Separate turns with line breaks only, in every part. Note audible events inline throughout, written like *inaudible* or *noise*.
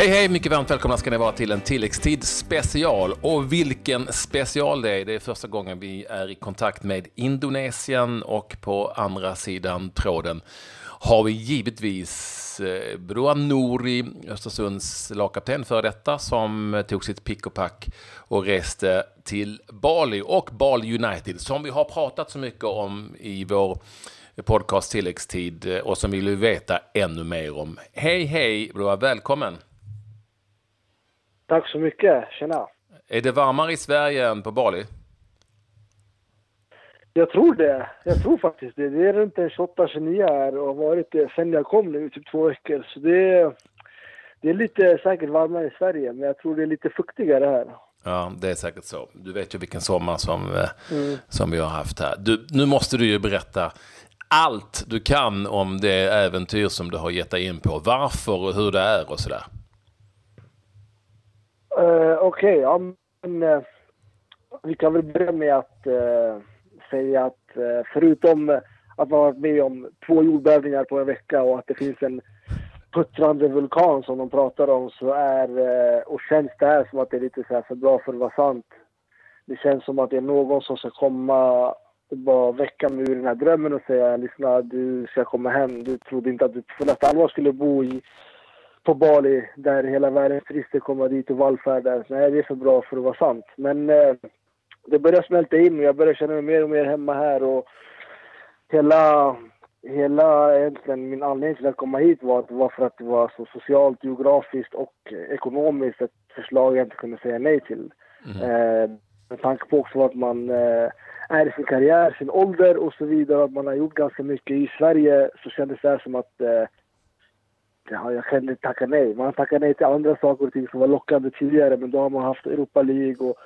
Hej hej, mycket varmt välkomna ska ni vara till en tilläggstid special. Och vilken special det är. Det är första gången vi är i kontakt med Indonesien och på andra sidan tråden har vi givetvis eh, Broa Nouri, Östersunds lagkapten för detta, som tog sitt pick och pack och reste till Bali och Bali United, som vi har pratat så mycket om i vår podcast tilläggstid eh, och som vi vill veta ännu mer om. Hej hej Broa, välkommen!
Tack så mycket, tjena!
Är det varmare i Sverige än på Bali?
Jag tror det. Jag tror faktiskt det. Det är runt 28-29 här och har varit det sen jag kom nu, typ två veckor. Så det är, det är lite säkert varmare i Sverige, men jag tror det är lite fuktigare här.
Ja, det är säkert så. Du vet ju vilken sommar som, eh, mm. som vi har haft här. Du, nu måste du ju berätta allt du kan om det äventyr som du har gett dig in på. Varför och hur det är och sådär.
Uh, Okej, okay, ja, men uh, vi kan väl börja med att uh, säga att uh, förutom att man varit med om två jordbävningar på en vecka och att det finns en puttrande vulkan som de pratar om så är och känns det här som att det är lite så här för bra för att vara sant. Det känns som att det är någon som ska komma och bara väcka mig ur den här drömmen och säga lyssna du ska komma hem. Du trodde inte att du på nästa allvar skulle bo i på Bali där hela världens turister kommer dit och vallfärdar. Nej, det är för bra för att vara sant. Men eh, det börjar smälta in och jag börjar känna mig mer och mer hemma här och hela, hela egentligen min anledning till att komma hit var, var för att det var så socialt, geografiskt och ekonomiskt ett förslag jag inte kunde säga nej till. Mm. Eh, med tanke på också att man eh, är i sin karriär, sin ålder och så vidare, att man har gjort ganska mycket i Sverige så kändes det som att eh, ja, jag kan inte tacka nej. Man tackar nej till andra saker och ting som var lockande tidigare men då har man haft Europa League och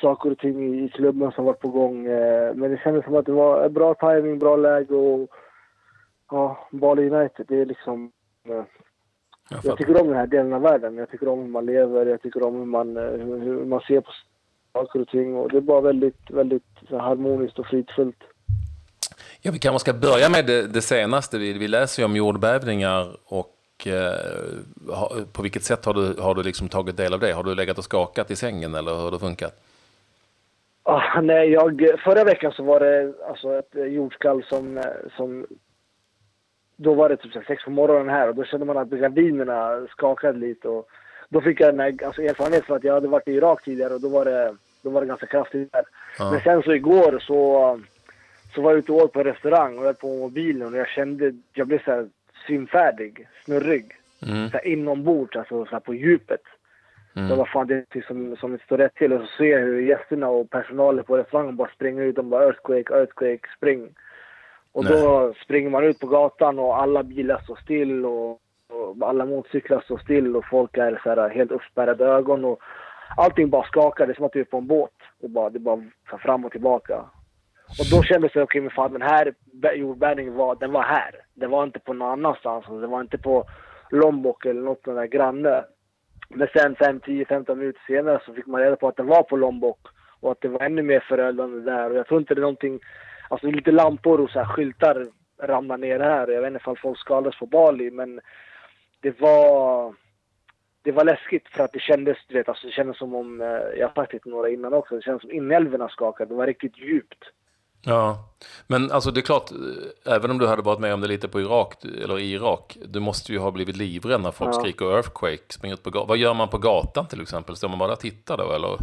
saker och ting i klubben som var på gång. Eh, men det kändes som att det var bra timing, bra läge och ja, Bali United, det är liksom... Eh, jag, jag tycker om den här delen av världen. Jag tycker om hur man lever, jag tycker om hur man, eh, hur, hur man ser på saker och ting och det är bara väldigt, väldigt harmoniskt och fridfullt.
Ja, vi kanske ska börja med det, det senaste. Vi, vi läser ju om jordbävningar och eh, på vilket sätt har du, har du liksom tagit del av det? Har du legat och skakat i sängen eller hur har det funkat?
Ah, nej, jag, förra veckan så var det alltså ett jordskalv som, som... Då var det typ sex på morgonen här och då kände man att gardinerna skakade lite. Och då fick jag en alltså, erfarenhet för att jag hade varit i Irak tidigare och då var det, då var det ganska kraftigt där. Ah. Men sen så igår så, så var jag ute och åt på en restaurang och jag på mobilen och jag kände, jag blev så här synfärdig, snurrig. Mm. Så här inombords, alltså så här på djupet. Mm. Så vad fan, det är som, som det står rätt till. Och så ser jag hur gästerna och personalen på restaurangen bara springer ut. De bara earthquake, earthquake, spring. Och Nej. då springer man ut på gatan och alla bilar står still och, och alla motorcyklar står still och folk är så här helt uppspärrade ögon och allting bara skakar. Det är som att du är på en båt. Det bara, det bara fram och tillbaka. Och då kändes det, okej okay, men fan den här jordbävningen var, den var här. Den var inte på någon annanstans. Alltså, den var inte på Lombok eller något sånt där granne. Men sen 5, 10, 15 minuter senare så fick man reda på att den var på Lombok. Och att det var ännu mer förödande där. Och jag tror inte det är någonting, alltså lite lampor och så här skyltar ramlar ner här. Jag vet inte ifall folk skadades på Bali men det var det var läskigt för att det kändes, du vet, alltså det kändes som om, eh, jag har sagt det till några innan också, det kändes som inälvorna skakade. Det var riktigt djupt.
Ja, men alltså det är klart, eh, även om du hade varit med om det lite på Irak, eller i Irak, du måste ju ha blivit livrädd när folk ja. skriker earthquake, springer ut på gatan. Vad gör man på gatan till exempel? Står man bara och tittar då, eller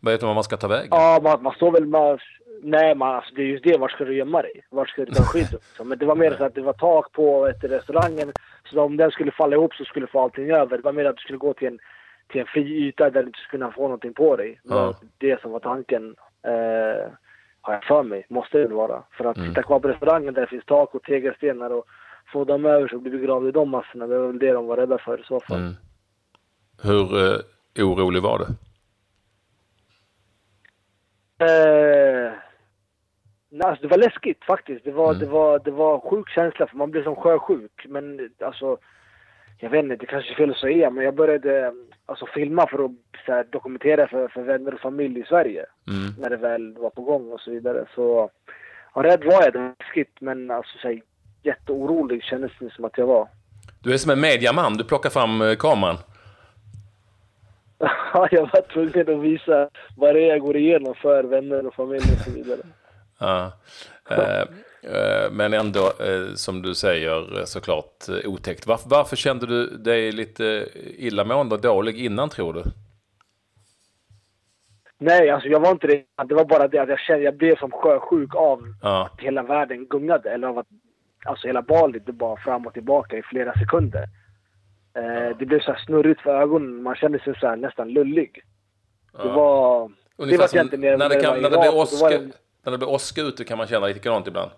vet man var man ska ta vägen?
Ja, man, man står väl bara, nej man, alltså, det är just det, var ska du gömma dig? Var ska du ta skydd? *laughs* Men det var mer så att det var tak på ett restaurangen, så om den skulle falla ihop så skulle du få allting över. Det var mer att du skulle gå till en, till en fri yta där du inte skulle kunna få någonting på dig. Det var det som var tanken. Eh, har jag för mig, måste det vara. För att mm. sitta kvar på restaurangen där det finns tak och tegelstenar och få dem över så blir begravda i de massorna. Det var väl det de var rädda för i så fall. Mm.
Hur eh, orolig var du?
Eh, alltså det var läskigt faktiskt. Det var, mm. det var, det var sjuk känsla för man blev som sjösjuk. Men alltså, jag vet inte, det kanske är fel att säga, men jag började alltså, filma för att här, dokumentera för, för vänner och familj i Sverige. Mm. När det väl var på gång och så vidare. Så ja, rädd var jag, det var läskigt, men alltså, så här, jätteorolig kändes det som att jag var.
Du är som en mediaman, du plockar fram eh, kameran. *laughs*
Ja, jag var tvungen att visa vad det är jag går igenom för vänner och familj och så vidare. *laughs*
Ja. Eh, eh, men ändå, eh, som du säger, såklart otäckt. Varför, varför kände du dig lite illamående och dålig innan, tror du?
Nej, alltså jag var inte det. Det var bara det att jag kände, jag blev som sjösjuk av
Ja.
att hela världen gungade. Eller av att alltså hela Bali, det bara fram och tillbaka i flera sekunder. Eh, det blev så här snurrigt för ögonen. Man kände sig så här nästan lullig. Det
Ja.
var...
Ungefär
var
som när det,
när det
kan, när, det blir åska,
det-
när det blir åska ute kan man känna likadant ibland.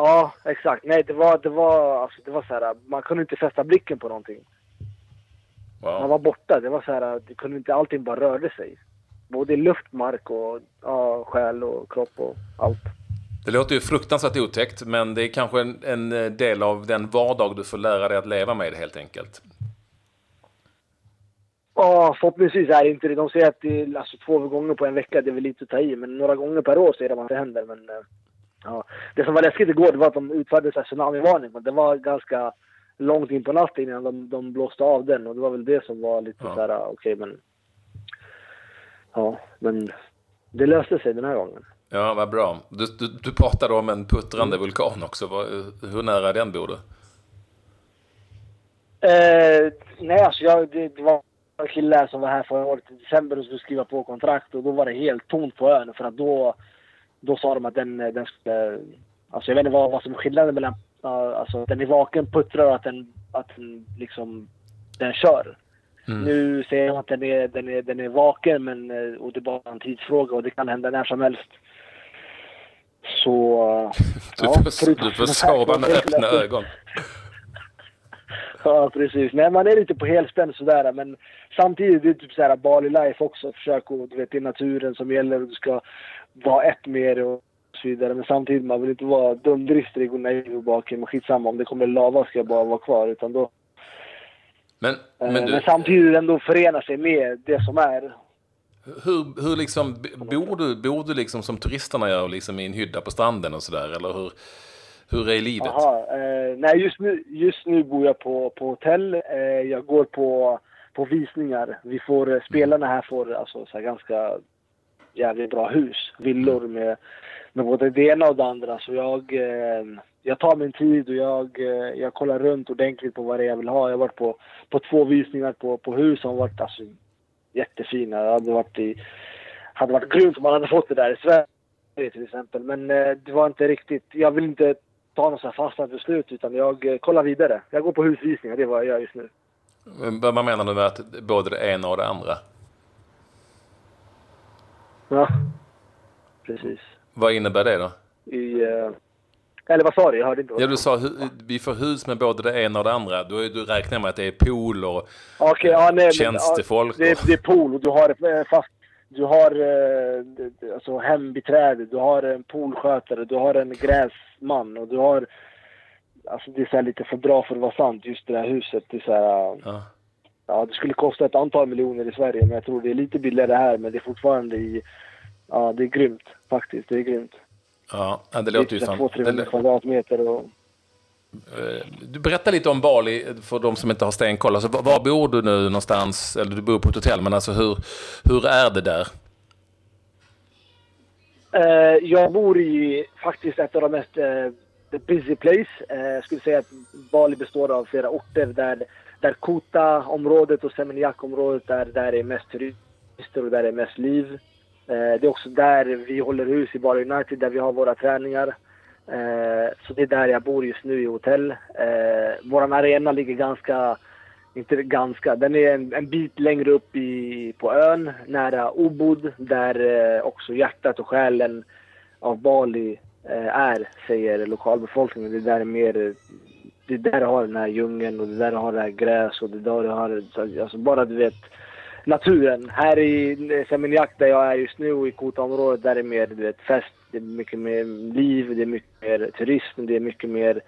Ja, exakt. Nej, det var, det var, alltså, det var så här, man kunde inte fästa blicken på någonting. Man
Wow.
var borta. Det var så här, det kunde inte, allting bara rörde sig. Både i luft, mark och ja, själ och kropp och allt.
Det låter ju fruktansvärt otäckt, men det är kanske en, en del av den vardag du får lära dig att leva med helt enkelt.
Ja, förhoppningsvis är det inte det. De säger att det är alltså, två gånger på en vecka, det är väl lite att ta i. Men några gånger per år säger de att det händer. Men, eh, ja. Det som var läskigt igår det var att de här tsunamivarning. Men det var ganska långt in på natten innan de, de blåste av den. Och det var väl det som var lite
Ja.
så här, okej men... Ja, men det löste sig den här gången.
Ja, vad bra. Du, du, du pratade om en puttrande
Mm.
vulkan också. Vad, hur nära den bor du?
Eh, nej, alltså jag, det, det var en kille som var här förra året i december och skulle skriva på kontrakt och då var det helt tomt på ön för att då, då sa de att den, den skulle... Alltså jag vet inte vad, vad som är skillnaden mellan... alltså den är vaken, puttrar och att den, att den liksom... Den kör.
Mm.
Nu säger de att den är, den, är, den är vaken men, eh, och det är bara en tidsfråga och det kan hända när som helst. Så... *laughs*
Du
ja,
får, du får sova med *laughs* öppna ögon.
Ja, precis. Nej, man är lite på helspänn sådär. Men samtidigt det är typ såhär Bali life också. Försök att, du vet, det är naturen som gäller och du ska vara ett med och så vidare. Men samtidigt, man vill inte vara dumdristig och naiv och bara, okej, men skitsamma. Om det kommer lava ska jag bara vara kvar. Utan då,
Men,
men,
men du,
men samtidigt ändå förena sig med det som är.
hur, hur liksom, bor du, bor du liksom som turisterna gör, liksom i en hydda på stranden och sådär? Eller hur, hur är livet?
Aha, eh, nej, just nu, just nu bor jag på, på hotell. Eh, jag går på, på visningar. Vi får, eh, spelarna här får alltså, så här, ganska jävligt bra hus. Villor med, med både det ena och det andra. Så jag, eh, jag tar min tid och jag, eh, jag kollar runt ordentligt på vad det är jag vill ha. Jag har varit på, på två visningar på, på hus som varit alltså, jättefina. Det hade varit, i, hade varit grymt om man hade fått det där i Sverige till exempel. Men eh, det var inte riktigt, jag vill inte ta något här fasta beslut utan jag kollar vidare. Jag går på husvisningar, det är vad jag gör just nu.
Vad vad menar du med att både det ena och det andra?
Ja, precis.
Vad innebär det då?
I, eh, eller vad sa du? Jag hörde inte. vad
Ja,
du
du sa vi får hus med både det ena och det andra. Är du räknar med att det är pool och
Okej, ja, nej, men,
tjänstefolk
Ja, det, det är pool och du har eh, fast... Du har eh, alltså hembiträde, du har en poolskötare, du har en gräsman och du har... Alltså det är så lite för bra för att vara sant, just det här huset. Det är så här,
ja.
Ja, det skulle kosta ett antal miljoner i Sverige men jag tror det är lite billigare här men det är fortfarande i... Ja, det är grymt faktiskt. Det är grymt.
Ja, det låter ju fan...
200-300
det-
kvadratmeter och...
Eh, Du berättar lite om Bali för de som inte har stenkoll. Alltså, var, bor du nu någonstans? Eller du bor på ett hotell, men alltså hur, hur är det där?
Eh, jag bor i faktiskt ett av de mest eh, busy place. Jag skulle säga att Bali består av flera orter där, där Kuta-området och Seminyak-området där, där är mest turister och där är mest liv. Eh, det är också där vi håller hus i Bali United, där vi har våra träningar. Eh, så det är där jag bor just nu i hotell. Eh, Vår arena ligger ganska inte ganska, den är en, en bit längre upp i, på ön nära Ubud där eh, också hjärtat och själen av Bali eh, är, säger lokalbefolkningen. Det där är mer, det är där du har den här djungeln och det där du har det här gräs och det där du har, alltså bara du vet naturen. Här i Seminyak där jag är just nu och i Kota-området där är mer du vet, fest, det är mycket mer liv, det är mycket mer turism, det är mycket mer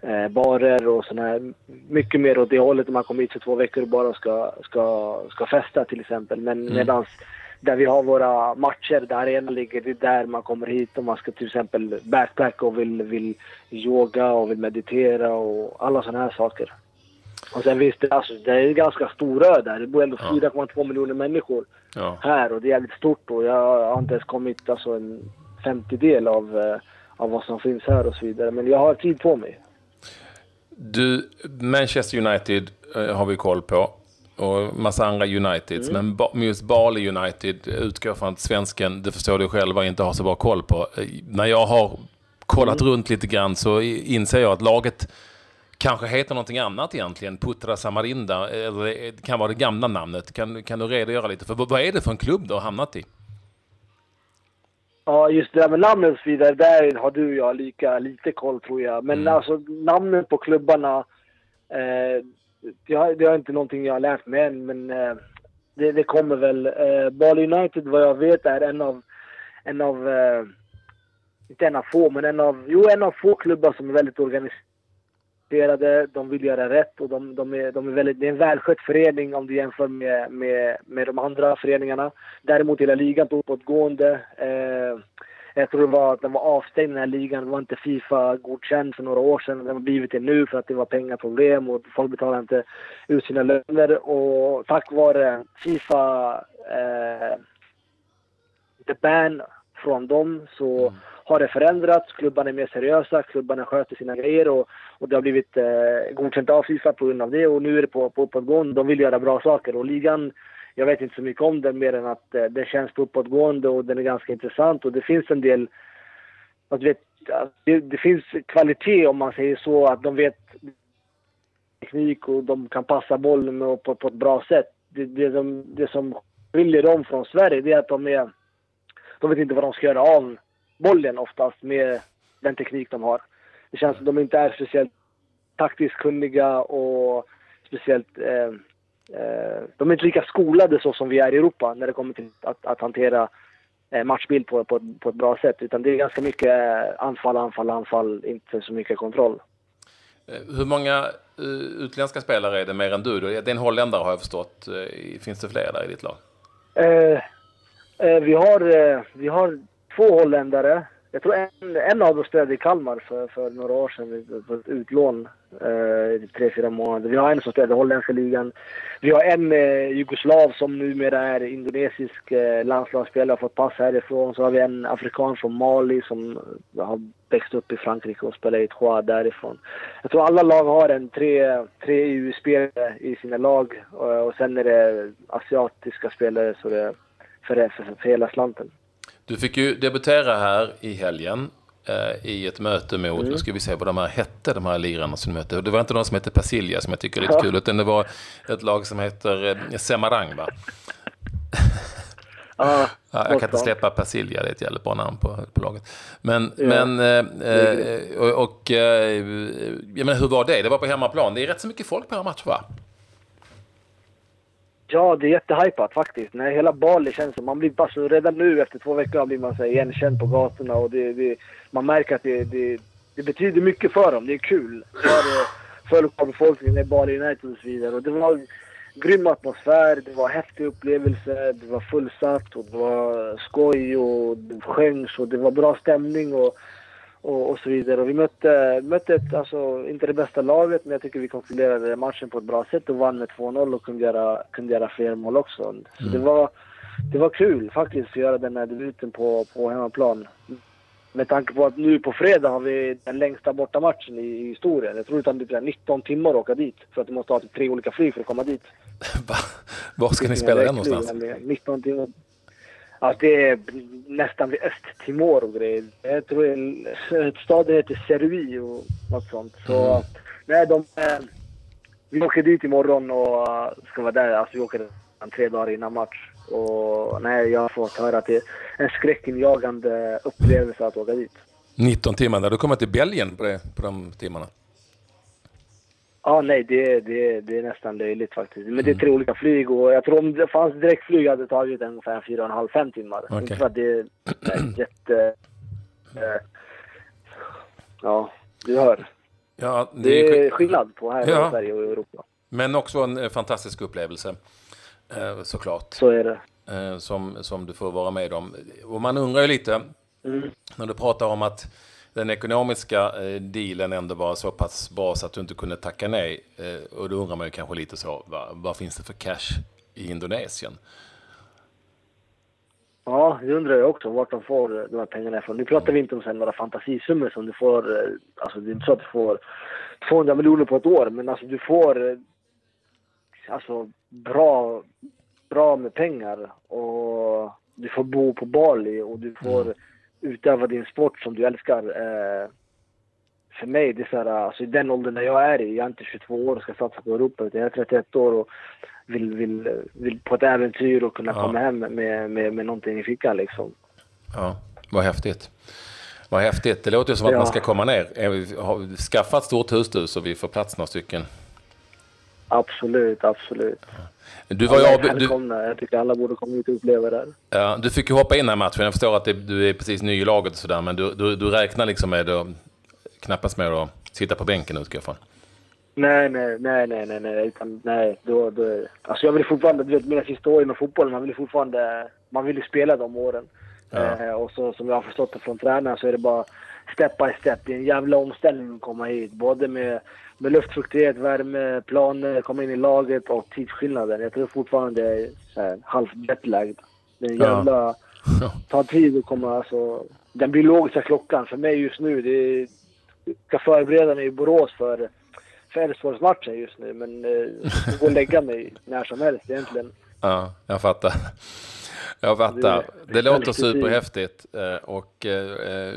eh, barer och sådana här. Mycket mer åt det hållet om man kommer hit för två veckor och bara ska, ska, ska festa till exempel. Men
Mm.
medans där vi har våra matcher, där arenan ligger, det är där man kommer hit om man ska till exempel backpacka och vill, vill yoga och vill meditera och alla sådana här saker. Och sen visst, alltså, det är ganska stor ö där. Det bor ändå 4,2 miljoner människor
Ja.
här och det är jävligt stort och jag har inte ens kommit alltså, en femtedel av, eh, av vad som finns här och så vidare. Men jag har tid på mig.
Du, Manchester United eh, har vi koll på. Och massa andra Uniteds. Men ba, just Bali United utgår från att svensken, det förstår du själva, inte har så bra koll på. Eh, När jag har kollat runt lite grann så inser jag att laget kanske heter någonting annat egentligen. Putra Samarinda, eller det kan vara det gamla namnet. Kan, kan du redogöra lite för vad, vad är det för en klubb du har hamnat i?
Ja, just det där med namnen och så vidare, där har du och jag lika lite koll tror jag. Men
Mm.
alltså namnen på klubbarna, eh, det, är det inte någonting jag har lärt mig än, men eh, det, det kommer väl. Eh, Bali United vad jag vet är en av, en av, eh, inte en av få, men en av, jo en av få klubbar som är väldigt organiserade. De vill göra rätt och de, de, är, de är väldigt, det är en välskött förening om du jämför med, med, med de andra föreningarna. Däremot hela ligan på uppåtgående. Eh, jag tror det var att den var avstängd den här ligan. Det var inte Fifa godkänd för några år sedan. Den har blivit det nu för att det var pengaproblem och folk betalade inte ut sina löner. Och tack vare Fifa eh, the ban från dem så har det förändrats. Klubbarna är mer seriösa, klubbarna sköter sina grejer och, och det har blivit eh, godkänt av Fifa på grund av det och nu är det på, på uppåtgående. De vill göra bra saker och ligan, jag vet inte så mycket om den mer än att eh, den känns på uppåtgående och den är ganska intressant och det finns en del, att vet, att det, det finns kvalitet om man säger så, att de vet teknik och de kan passa bollen på, på ett bra sätt. Det, det, de, det som skiljer dem från Sverige det är att de är de vet inte vad de ska göra av bollen oftast med den teknik de har. Det känns som de inte är speciellt taktiskt kunniga och speciellt... Eh, de är inte lika skolade så som vi är i Europa när det kommer till att, att hantera eh, matchbild på, på, på ett bra sätt. Utan det är ganska mycket eh, anfall, anfall, anfall, inte så mycket kontroll.
Eh, Hur många eh, utländska spelare är det mer än du? Det är en holländare har jag förstått. Eh, Finns det fler där i ditt lag?
Eh, eh, vi, har, eh, vi har två holländare. Jag tror en, en av dem spelade i Kalmar för, för några år sedan på ett utlån eh, i tre, fyra månader. Vi har en som spelade i holländska ligan. Vi har en eh, jugoslav som numera är indonesisk eh, landslagsspelare och fått pass härifrån. Så har vi en afrikan från Mali som har växt upp i Frankrike och spelar i Troyes därifrån. Jag tror alla lag har en tre, tre EU-spelare i sina lag och, och sen är det asiatiska spelare så det är för, för, för hela slanten.
Du fick ju debutera här i helgen i ett möte mot, nu ska vi se vad de här hette, de här lirarna som mötte. Det var inte de som hette Persilja som jag tycker är lite
Ja.
kul, utan det var ett lag som heter eh, Semarang va?
Ja, *laughs*
jag kan inte släppa Persilja, det är ett jävligt bra namn på, på laget. Men,
Ja.
men eh, eh, och, och eh, jag menar, hur var det? Det var på hemmaplan. Det är rätt så mycket folk på här matchen va?
Ja, det är jättehypat faktiskt. Nej, hela Bali känns som... Man blir bara så... Redan nu efter två veckor blir man så här igenkänd på gatorna och det, det, man märker att det, det, det betyder mycket för dem. Det är kul. För för eh, folk befolkningen i Bali United och så vidare. Och det var grym atmosfär, det var häftig upplevelse, det var fullsatt och det var skoj och det sjöngs och det var bra stämning och, och, och så vidare. Och vi mötte, mötte ett, alltså, inte det bästa laget, men jag tycker vi kontrollerade matchen på ett bra sätt och vann med 2-0 och kunde göra, kunde göra fler mål också. Så det, var, det var kul faktiskt att göra den här debuten på, på hemmaplan. Med tanke på att nu på fredag har vi den längsta bortamatchen i, i historien. Jag tror det tar typ 19 timmar att åka dit. För att du måste ha typ tre olika flyg för att komma dit.
Va? *laughs* Var ska ni spela den någonstans?
19 timmar. Ja, det är nästan vid Östtimor och grejer. Jag tror det- staden heter Serui och något sånt. Så
Mm.
nej, de, eh, vi åker dit imorgon och eh, ska vara där. Alltså vi åker tre dagar innan match. Och nej, jag har fått höra att det är en skräckinjagande upplevelse att åka dit.
19 timmar, du kommer till Belgien på, det, på de timmarna.
Ja, nej, det, det, det är nästan löjligt faktiskt. Men det är tre olika flyg och jag tror om det fanns direktflyg hade det tagit ungefär fyra och en halv, fem timmar.
Okej.
Inte för att det är *clears throat* jätte... Eh, ja, du hör.
Ja, det
Det
är
skillnad på här
Ja.
i Sverige och Europa.
Men också en eh, fantastisk upplevelse, eh, såklart,
Så är det.
som, som du får vara med om. Och man undrar ju lite,
Mm.
när du pratar om att den ekonomiska eh, dealen ändå var så pass bra så att du inte kunde tacka nej. Eh, och då undrar man ju kanske lite så, vad, vad finns det för cash i Indonesien?
Ja, det undrar jag också vart de får de här pengarna ifrån. Nu pratar vi inte om några fantasisummor som du får, eh, alltså det är inte så att du får 200 miljoner på ett år, men alltså du får alltså bra, bra med pengar och du får bo på Bali och du får mm. Utöva din sport som du älskar. Eh, för mig, det är så här, alltså i den åldern när jag är i, jag är inte 22 år och ska satsa på Europa, utan jag är 31 år och vill, vill, vill på ett äventyr och kunna ja. komma hem med, med, med någonting i fickan liksom.
Ja, vad häftigt. Vad häftigt. Det låter som att ja. man ska komma ner. Skaffa ett stort hus du så vi får plats några stycken.
Absolut, absolut.
Du var
ja, jag, du, jag tycker alla borde komma ut och uppleva det.
Ja, du fick ju hoppa in den här matchen. Jag förstår att det, du är precis ny i laget och sådär, men du, du, du räknar liksom med att knappast med att sitta på bänken utgår jag från.
Nej, nej, nej, nej, nej, nej, utan, nej, då, då, alltså jag vill fortfarande, du vet mina sista år inom fotbollen, man vill fortfarande, man vill ju spela de åren. Ja. Eh, och så som jag har förstått det från tränaren så är det bara step by step. Det är en jävla omställning att komma hit. Både med, med luftfuktighet, värme, planer, komma in i laget och tidsskillnaden. Jag tror fortfarande det är halvt betlagd. Det är en jävla... Ja. tar tid att komma, alltså... Den biologiska klockan för mig just nu, det är, jag ska förbereda mig i Borås för för Elfsborgsmatchen just nu, men eh, går och lägga mig när som helst egentligen. *laughs*
Ja, jag fattar. Jag fattar. Det, det låter superhäftigt. Eh, och eh,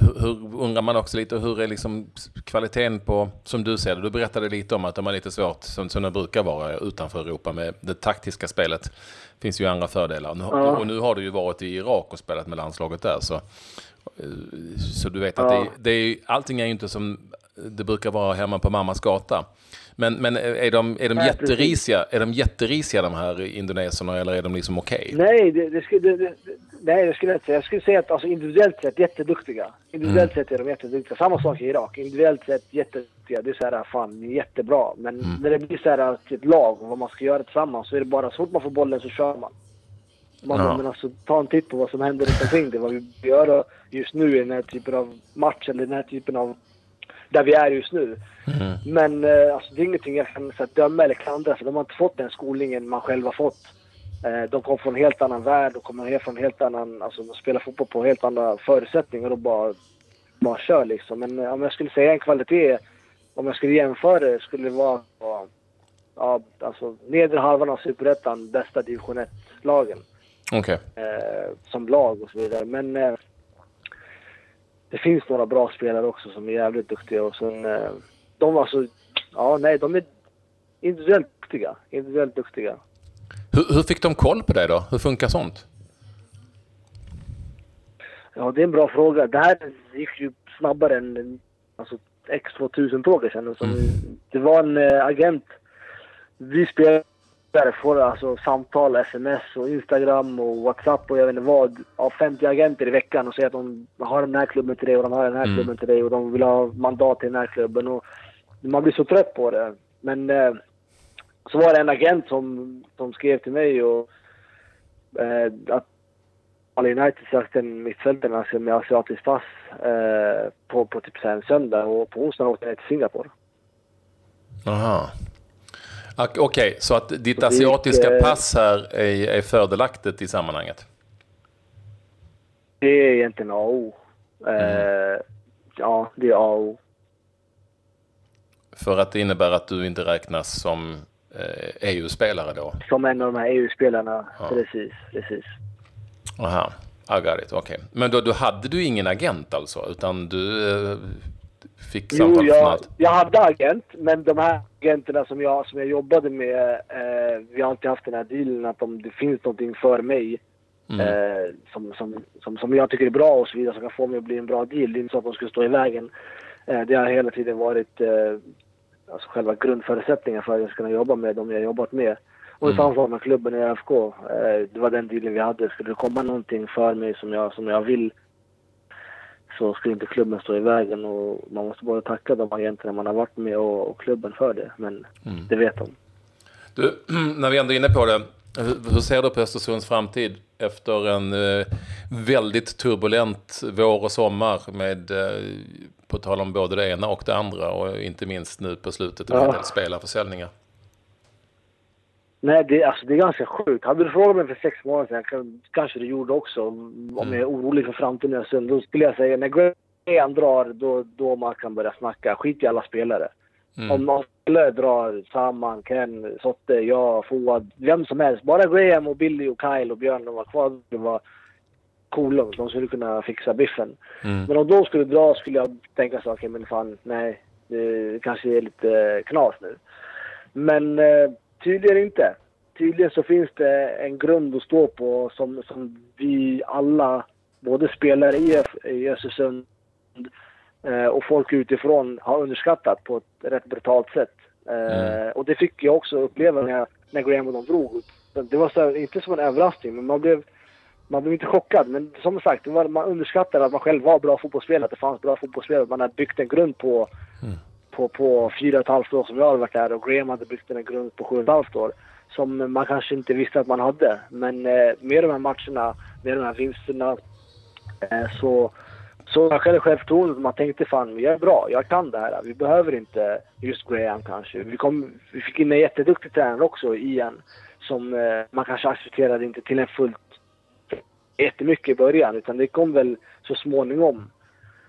hur, undrar man också lite hur är liksom kvaliteten på, som du ser det, du berättade lite om att de har lite svårt, som, som det brukar vara utanför Europa med det taktiska spelet. Det finns ju andra fördelar. Ja. Och nu har du ju varit i Irak och spelat med landslaget där. Så, så du vet att ja. det, det är, allting är ju inte som det brukar vara hemma på mammas gata. Men, men är de, är de nej, jätterisiga, är de jätterisiga de här indoneserna eller är de liksom okej?
Okay? Nej, det, det, skulle, det, nej, det skulle jag inte säga. Jag skulle säga att alltså, individuellt sett jätteduktiga. Individuellt mm. sett är de jätteduktiga. Samma sak i Irak. Individuellt sett jätteduktiga. Det är så här, fan, jättebra. Men mm. när det blir så här till ett lag och vad man ska göra tillsammans så är det bara så fort man får bollen så kör man. Man, ja. men alltså, ta en titt på vad som händer runt omkring det. Vad vi gör just nu i den här typen av match eller den här typen av där vi är just nu. Mm. Men eh, alltså, det är ingenting jag kan så, döma eller klandra för de har inte fått den skolningen man själv har fått. Eh, de kommer från en helt annan värld, de kommer från en helt annan, alltså de spelar fotboll på helt andra förutsättningar och bara, bara kör liksom. Men eh, om jag skulle säga en kvalitet, om jag skulle jämföra det, skulle det vara ja, alltså nedre halvan av Superettan, bästa division 1-lagen.
Okay.
Eh, som lag och så vidare. Men eh, det finns några bra spelare också som är jävligt duktiga och sen... Eh, de alltså... Ja, nej, de är individuellt duktiga. Individuellt duktiga.
Hur, hur fick de koll på det då? Hur funkar sånt?
Ja, det är en bra fråga. Det här gick ju snabbare än alltså, X2000-tåget kändes som. Mm. Det var en äh, agent. Vi spelade där får alltså samtal, sms och Instagram och WhatsApp och jag vet inte vad av 50 agenter i veckan och säger att de har den här klubben till dig och de har den här mm. klubben till dig och de vill ha mandat till den här klubben. Och man blir så trött på det. Men eh, så var det en agent som, som skrev till mig och eh, att All United sökte en mittfältare alltså med asiatiskt pass eh, på, på typ en söndag och på onsdagen åkte jag till Singapore.
Aha. Okej, okay, så att ditt asiatiska eh, pass här är, är fördelaktigt i sammanhanget?
Det är egentligen A och O. Mm. Eh, ja, det är A och O.
För att det innebär att du inte räknas som eh, EU-spelare då?
Som en av de här EU-spelarna, ja. precis, precis.
Aha, I got it, okej. Okay. Men då, då hade du ingen agent alltså, utan du fick
samtal jo, jag, jag hade agent, men de här agenterna som jag, som jag jobbade med, eh, vi har alltid haft den här dealen att om det finns någonting för mig mm. eh, som, som, som, som jag tycker är bra och så vidare, som kan få mig att bli en bra deal. Det är inte så att de skulle stå i vägen. Eh, det har hela tiden varit eh, alltså själva grundförutsättningen för att jag ska kunna jobba med dem jag jobbat med. Och mm. samma sak med klubben i ÖFK. Eh, det var den dealen vi hade. Skulle det komma någonting för mig som jag, som jag vill så skulle inte klubben stå i vägen och man måste bara tacka de agenterna man har varit med och, och klubben för det. Men mm. det vet de.
Du, *clears throat* när vi ändå är inne på det. Hur ser du på Östersunds framtid efter en eh, väldigt turbulent vår och sommar med, eh, på tal om både det ena och det andra och inte minst nu på slutet med ja. en del spelarförsäljningar?
Nej, det, alltså, det är ganska sjukt. Hade du frågat mig för sex månader sedan, kanske du gjorde också, om mm. jag är orolig för framtiden Östersund, då skulle jag säga när Graham drar, då, då man kan börja snacka. Skit i alla spelare. Mm. Om någon spelare drar, Saman, Ken, Sotte, jag, Fouad, vem som helst. Bara Graham och Billy och Kyle och Björn, de var kvar. Det var coola. De skulle kunna fixa biffen. Mm. Men om de skulle dra skulle jag tänka så okej okay, men fan, nej. Det kanske är lite knas nu. Men eh, tydligen inte. Tydligen så finns det en grund att stå på som, som vi alla, både spelare i, i Östersund eh, och folk utifrån har underskattat på ett rätt brutalt sätt. Eh, mm. Och det fick jag också uppleva när, när Graham och de drog. Det var så, inte som en överraskning, men man blev, man blev inte chockad. Men som sagt, man underskattade att man själv var bra fotbollsspelare, att det fanns bra fotbollsspelare. Man hade byggt en grund på, mm på, på fyra och ett halvt år som jag hade varit där och Graham hade byggt en grund på sju och ett halvt år. Som man kanske inte visste att man hade. Men eh, med de här matcherna, med de här vinsterna, eh, så så jag hade självförtroendet man tänkte fan, jag är bra, jag kan det här. Vi behöver inte just Graham kanske. Vi, kom, vi fick in en jätteduktig tränare också, Ian, som eh, man kanske accepterade inte till en fullt jättemycket i början, utan det kom väl så småningom.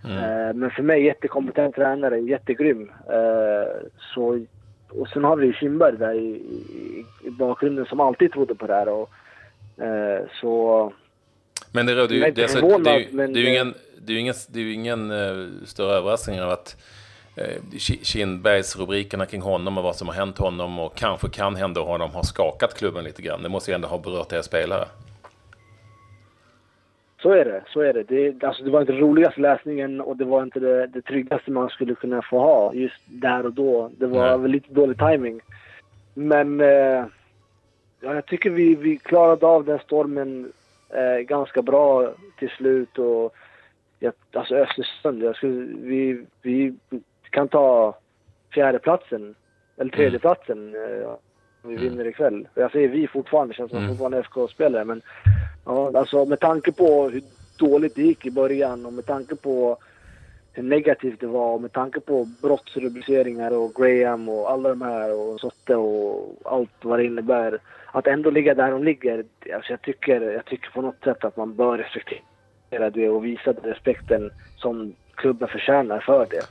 Mm. Eh, men för mig jättekompetent tränare, jättegrym. Eh, så, och sen har vi Kindberg där i, i, i, bakgrunden som alltid trodde på det här. Och, eh, så...
Men det råder ju... Det, är, det, det, det, det är ju ingen det är ju ingen, det är ingen större överraskning av att Kindbergs rubrikerna kring honom och vad som har hänt honom och kanske kan hända honom har skakat klubben lite grann. Det måste ju ändå ha berört er spelare.
Så är det, så är det. Det, alltså det var inte den roligaste läsningen och det var inte det, det tryggaste man skulle kunna få ha just där och då. Det var väl lite dålig timing. Men eh, ja, jag tycker vi, vi klarade av den stormen eh, ganska bra till slut. Och jag, alltså Östersund, jag skulle, vi, vi kan ta fjärdeplatsen eller tredjeplatsen mm. om vi mm. vinner ikväll. Jag säger vi fortfarande, känns som mm. fortfarande FK-spelare. Men ja, alltså med tanke på hur dåligt det gick i början och med tanke på hur negativt det var och med tanke på brottsrubriceringar och Graham och alla de här och Sotte och allt vad det innebär. Att ändå ligga där de ligger, alltså jag tycker, jag tycker på något sätt att man bör respektera det och visade respekten som klubben förtjänar för det.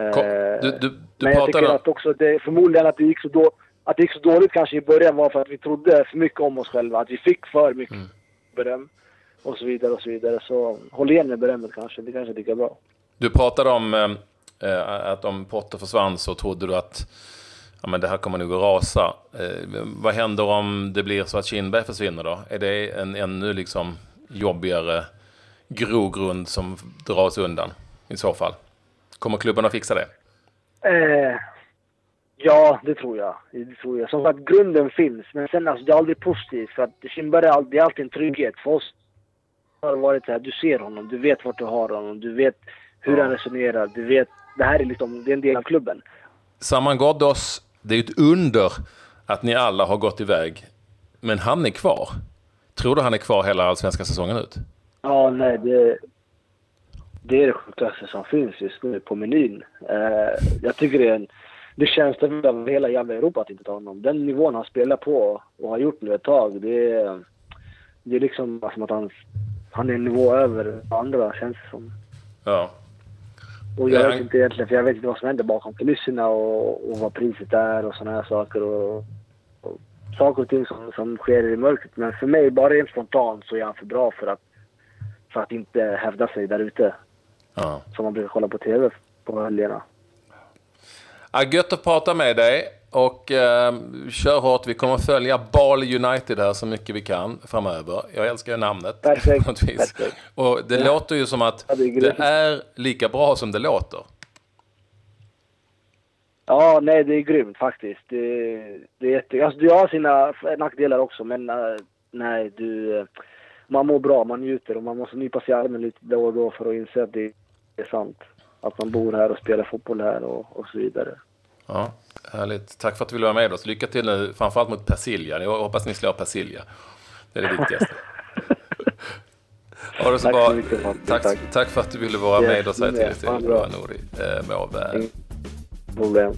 Eh, du, du, du
men jag tycker att också det, förmodligen att det, gick så då, att det gick så dåligt kanske i början var för att vi trodde för mycket om oss själva. Att vi fick för mycket mm. Beröm och så vidare och så vidare. Så håll igen med berömmet kanske. Det kanske är lika bra.
Du pratade om eh, eh, att om Potter försvann så trodde du att ja, men det här kommer nog att rasa. Eh, vad händer om det blir så att Kindberg försvinner då? Är det en ännu liksom jobbigare grogrund som dras undan i så fall? Kommer klubben att fixa det?
Eh, ja, det tror jag. Det tror jag. Som sagt, grunden finns. Men sen alltså, det är aldrig positivt. För att det är alltid en trygghet. För oss har varit så här, du ser honom, du vet vart du har honom, du vet hur ja. han resonerar, du vet. Det här är liksom, det är en del av klubben.
Saman Ghoddos, det är ett under att ni alla har gått iväg. Men han är kvar. Tror du han är kvar hela allsvenska säsongen ut?
Ja, nej, det, det är det sjukaste som finns just nu på menyn. Eh, jag tycker det är en, det känns det av hela jävla Europa att inte ta honom. Den nivån han spelar på och har gjort nu ett tag, det är, det är liksom som att han, han är en nivå över andra, känns det som.
Ja.
Och jag vet inte egentligen, för jag vet inte vad som händer bakom kulisserna och, och vad priset är och sådana här saker. Och, och saker och ting som, som sker i mörkret. Men för mig, bara rent spontant, så är han för bra för att för att inte hävda sig där ute. Ja. Som man brukar kolla på tv på helgerna.
Ja, gött att prata med dig och eh, kör hårt. Vi kommer följa Bal United här så mycket vi kan framöver. Jag älskar namnet.
Perfekt. Perfekt.
Och det ja. låter ju som att ja, det, är det är lika bra som det låter.
Ja, nej det är grymt faktiskt. Det, det är jätte... Alltså, det har sina nackdelar också men uh, nej du man mår bra, man njuter och man måste nypa sig i armen lite då och då för att inse att det är sant att man bor här och spelar fotboll här och, och så vidare.
Ja, härligt. Tack för att du ville vara med oss. Lycka till nu, framförallt mot Persilja. Jag hoppas ni slår Persilja. Det är det viktigaste. *laughs* Ha det så
tack
bra.
Så mycket,
tack,
tack.
tack, för att du ville vara
yes,
med och säga till till Noah Nouri. Må väl.
Problem.